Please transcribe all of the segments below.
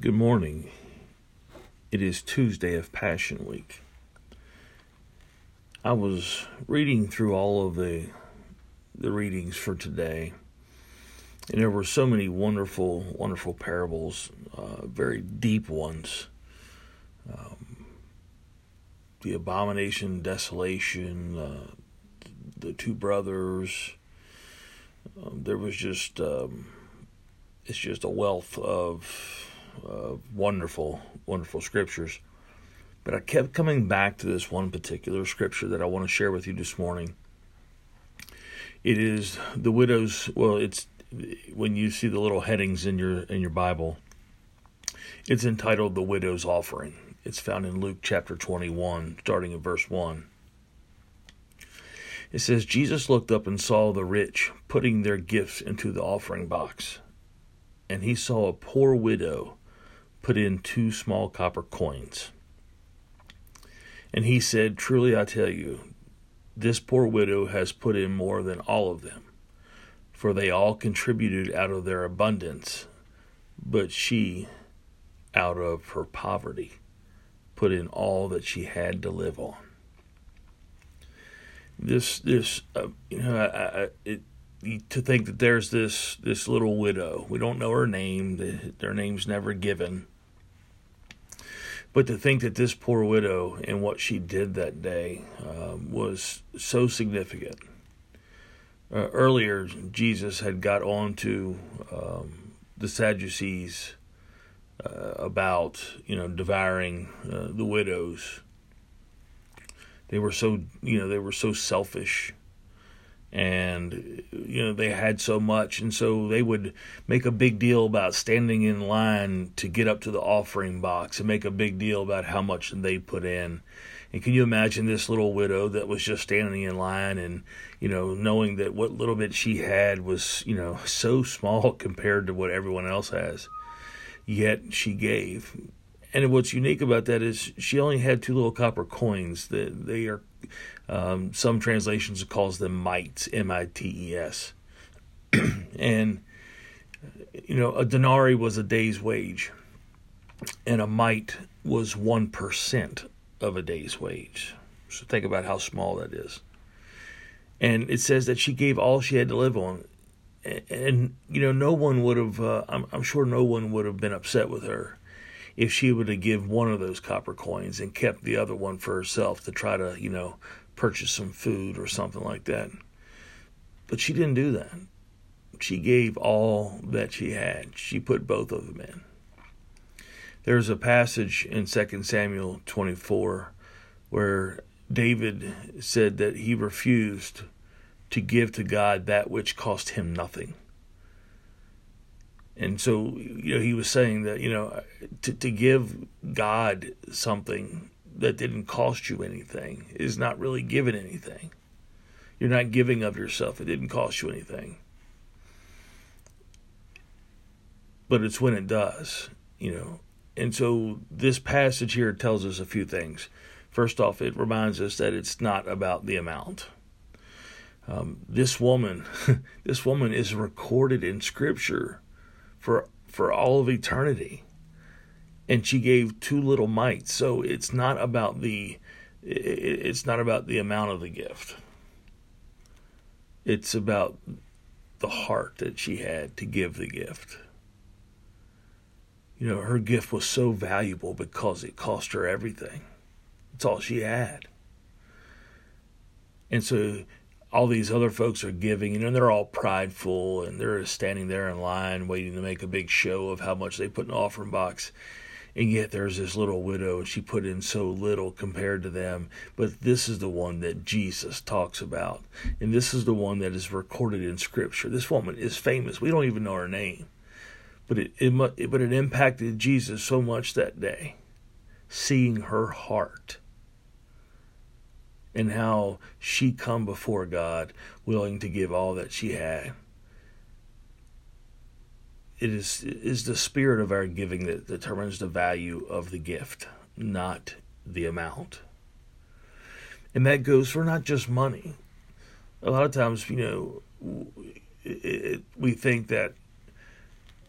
Good morning. It is Tuesday of Passion Week. I was reading through all of the the readings for today, and there were so many wonderful, wonderful parables, uh, very deep ones. Um, the abomination, desolation, uh, the two brothers. Um, there was just um, it's just a wealth of wonderful, wonderful scriptures. But I kept coming back to this one particular scripture that I want to share with you this morning. It is the widow's. Well, it's when you see the little headings in your in your Bible. It's entitled "The Widow's Offering." It's found in Luke chapter twenty-one, starting at verse one. It says, Jesus looked up and saw the rich putting their gifts into the offering box. And he saw a poor widow put in two small copper coins. And he said, Truly I tell you, this poor widow has put in more than all of them, for they all contributed out of their abundance, but she, out of her poverty, put in all that she had to live on. This, this, uh, you know, I, I, it, to think that there's this this little widow. We don't know her name. The, their name's never given. But to think that this poor widow and what she did that day um, was so significant. Uh, earlier, Jesus had got on to um, the Sadducees uh, about you know devouring uh, the widows. They were so you know they were so selfish and you know they had so much and so they would make a big deal about standing in line to get up to the offering box and make a big deal about how much they put in. And can you imagine this little widow that was just standing in line and you know knowing that what little bit she had was you know so small compared to what everyone else has? Yet she gave and what's unique about that is she only had two little copper coins that they are um, some translations calls them mites, M-I-T-E-S. and you know, a denarii was a day's wage, and a mite was one percent of a day's wage. So think about how small that is. And it says that she gave all she had to live on, and, and you know, no one would have. Uh, I'm, I'm sure no one would have been upset with her if she would have give one of those copper coins and kept the other one for herself to try to, you know, purchase some food or something like that. But she didn't do that. She gave all that she had. She put both of them in. There's a passage in 2 Samuel 24 where David said that he refused to give to God that which cost him nothing. And so, you know, he was saying that, you know, to, to give God something that didn't cost you anything is not really giving anything. You're not giving of yourself. It didn't cost you anything. But it's when it does, you know. And so this passage here tells us a few things. First off, it reminds us that it's not about the amount. Um, this woman, this woman is recorded in Scripture for for all of eternity. And she gave two little mites. So it's not about the it's not about the amount of the gift. It's about the heart that she had to give the gift. You know, her gift was so valuable because it cost her everything. It's all she had. And so all these other folks are giving, you know, and they're all prideful and they're standing there in line waiting to make a big show of how much they put in the offering box. And yet there's this little widow, and she put in so little compared to them. But this is the one that Jesus talks about. And this is the one that is recorded in Scripture. This woman is famous. We don't even know her name. But it, it, but it impacted Jesus so much that day, seeing her heart and how she come before God willing to give all that she had. It is it is the spirit of our giving that determines the value of the gift, not the amount. And that goes for not just money. A lot of times, you know, it, it, we think that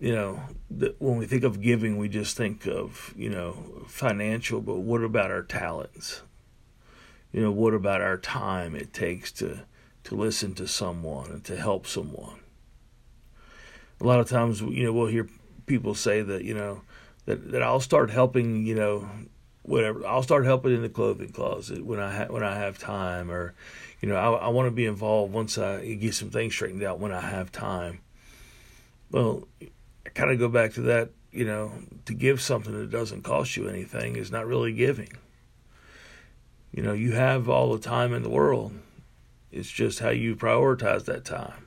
you know, when we think of giving, we just think of, you know, financial, but what about our talents? You know, what about our time it takes to, to listen to someone and to help someone? A lot of times, you know, we'll hear people say that, you know, that, that I'll start helping, you know, whatever. I'll start helping in the clothing closet when I ha- when I have time, or you know, I, I want to be involved once I get some things straightened out when I have time. Well, I kind of go back to that, you know, to give something that doesn't cost you anything is not really giving. You know, you have all the time in the world. It's just how you prioritize that time.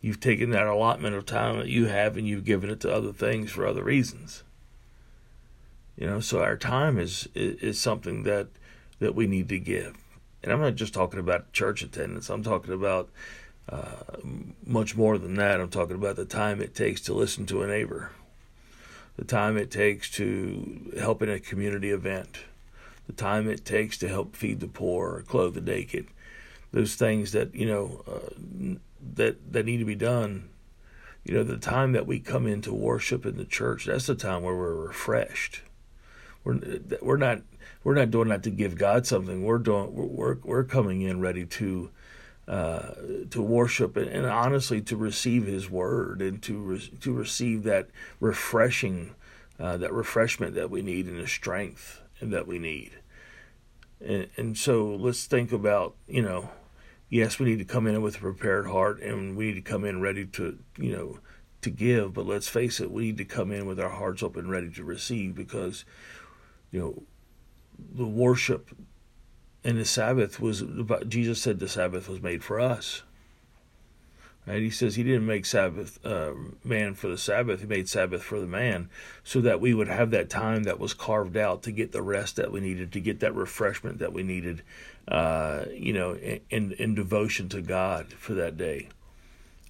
You've taken that allotment of time that you have and you've given it to other things for other reasons. You know, so our time is is, something that that we need to give. And I'm not just talking about church attendance. I'm talking about uh, much more than that. I'm talking about the time it takes to listen to a neighbor, the time it takes to help in a community event, the time it takes to help feed the poor or clothe the naked. Those things that you know uh, that that need to be done. You know, the time that we come into worship in the church, that's the time where we're refreshed. We're we're not we're not doing that to give God something. We're doing we're we're coming in ready to uh, to worship and, and, honestly to receive His Word and to re- to receive that refreshing, uh, that refreshment that we need and the strength that we need. And, and so let's think about you know, yes, we need to come in with a prepared heart and we need to come in ready to you know to give. But let's face it, we need to come in with our hearts open, ready to receive because you know the worship and the Sabbath was Jesus said the Sabbath was made for us. Right? He says he didn't make Sabbath uh, man for the Sabbath; he made Sabbath for the man, so that we would have that time that was carved out to get the rest that we needed, to get that refreshment that we needed, uh, you know, in in devotion to God for that day.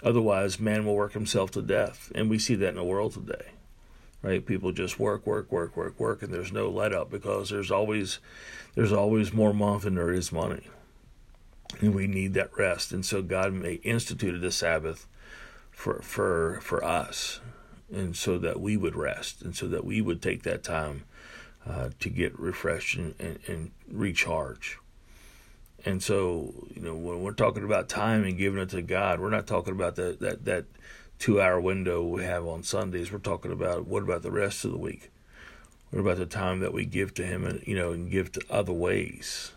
Otherwise, man will work himself to death, and we see that in the world today. Right? People just work, work, work, work, work, and there's no let up because there's always there's always more month than there is money. And we need that rest. And so God may instituted the Sabbath for for for us and so that we would rest and so that we would take that time uh, to get refreshed and, and, and, recharge. And so, you know, when we're talking about time and giving it to God, we're not talking about that that that two hour window we have on Sundays. We're talking about what about the rest of the week? What about the time that we give to Him and, you know, and give to other ways?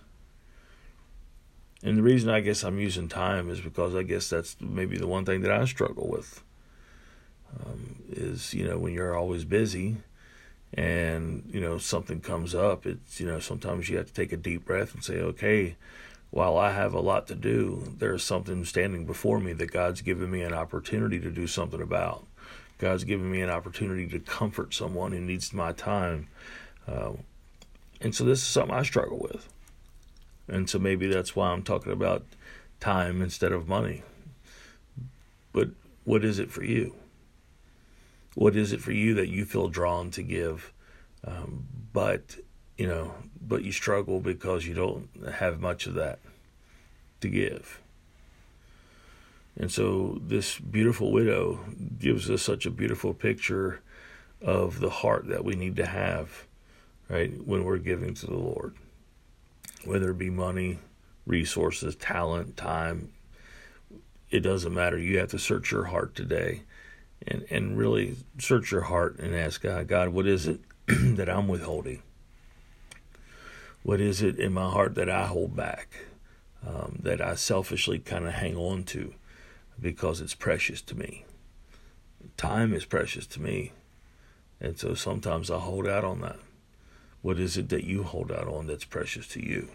And the reason I guess I'm using time is because I guess that's maybe the one thing that I struggle with. Um, is you know when you're always busy, and you know something comes up. It's you know sometimes you have to take a deep breath and say, okay, while I have a lot to do, there's something standing before me that God's given me an opportunity to do something about. God's given me an opportunity to comfort someone who needs my time. Uh, and so this is something I struggle with. And so maybe that's why I'm talking about time instead of money. But what is it for you? What is it for you that you feel drawn to give, um, but you know, but you struggle because you don't have much of that to give? And so this beautiful widow gives us such a beautiful picture of the heart that we need to have, right, when we're giving to the Lord. Whether it be money, resources, talent, time, it doesn't matter. You have to search your heart today and, and really search your heart and ask God, God, what is it that I'm withholding? What is it in my heart that I hold back, um, that I selfishly kind of hang on to? because it's precious to me. Time is precious to me. And so sometimes I hold out on that. What is it that you hold out on that's precious to you?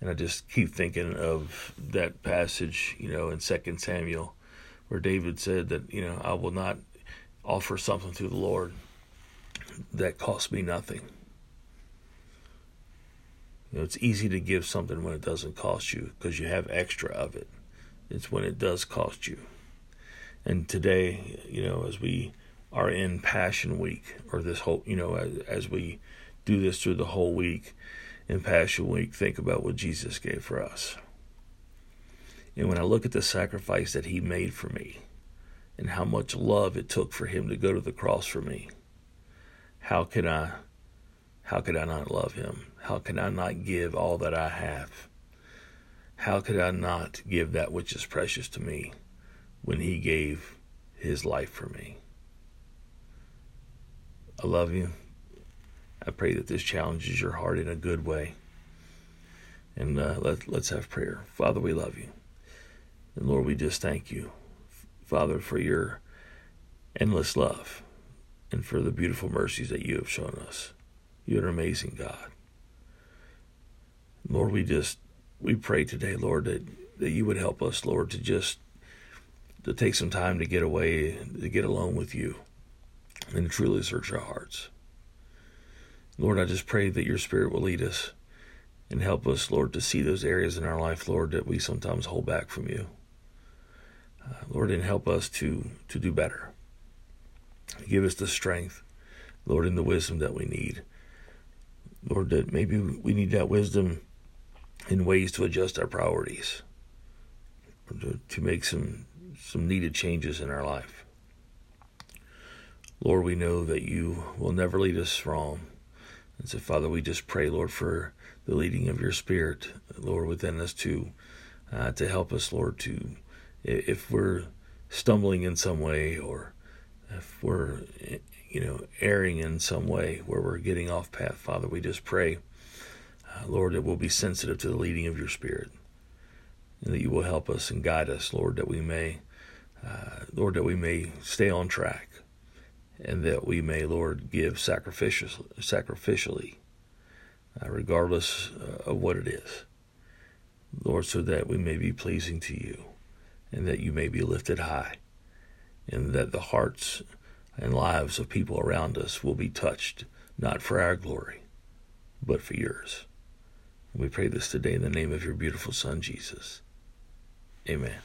And I just keep thinking of that passage, you know, in Second Samuel, where David said that, you know, I will not offer something to the Lord that costs me nothing. You know, it's easy to give something when it doesn't cost you because you have extra of it. It's when it does cost you. And today, you know, as we are in Passion Week, or this whole, you know, as, as we do this through the whole week in Passion Week, think about what Jesus gave for us. And when I look at the sacrifice that He made for me, and how much love it took for him to go to the cross for me. How can I how could I not love him? How can I not give all that I have? How could I not give that which is precious to me when he gave his life for me? I love you. I pray that this challenges your heart in a good way. And uh, let, let's have prayer. Father, we love you. And Lord, we just thank you, Father, for your endless love and for the beautiful mercies that you have shown us. You're an amazing God. Lord, we just we pray today, Lord, that, that you would help us, Lord, to just to take some time to get away, to get alone with you, and truly search our hearts. Lord, I just pray that your Spirit will lead us and help us, Lord, to see those areas in our life, Lord, that we sometimes hold back from you. Uh, Lord, and help us to to do better. Give us the strength, Lord, and the wisdom that we need. Lord, that maybe we need that wisdom in ways to adjust our priorities, to, to make some some needed changes in our life. Lord, we know that you will never lead us wrong. And so, Father, we just pray, Lord, for the leading of your Spirit, Lord, within us to uh, to help us, Lord, to if we're stumbling in some way or if we're you know erring in some way where we're getting off path, Father, we just pray, uh, Lord, that we'll be sensitive to the leading of your Spirit, and that you will help us and guide us, Lord, that we may, uh, Lord, that we may stay on track, and that we may, Lord, give sacrificial, sacrificially, uh, regardless uh, of what it is, Lord, so that we may be pleasing to you and that you may be lifted high, and that the hearts and lives of people around us will be touched, not for our glory, but for yours. we pray this today in the name of your beautiful Son, Jesus. Amen.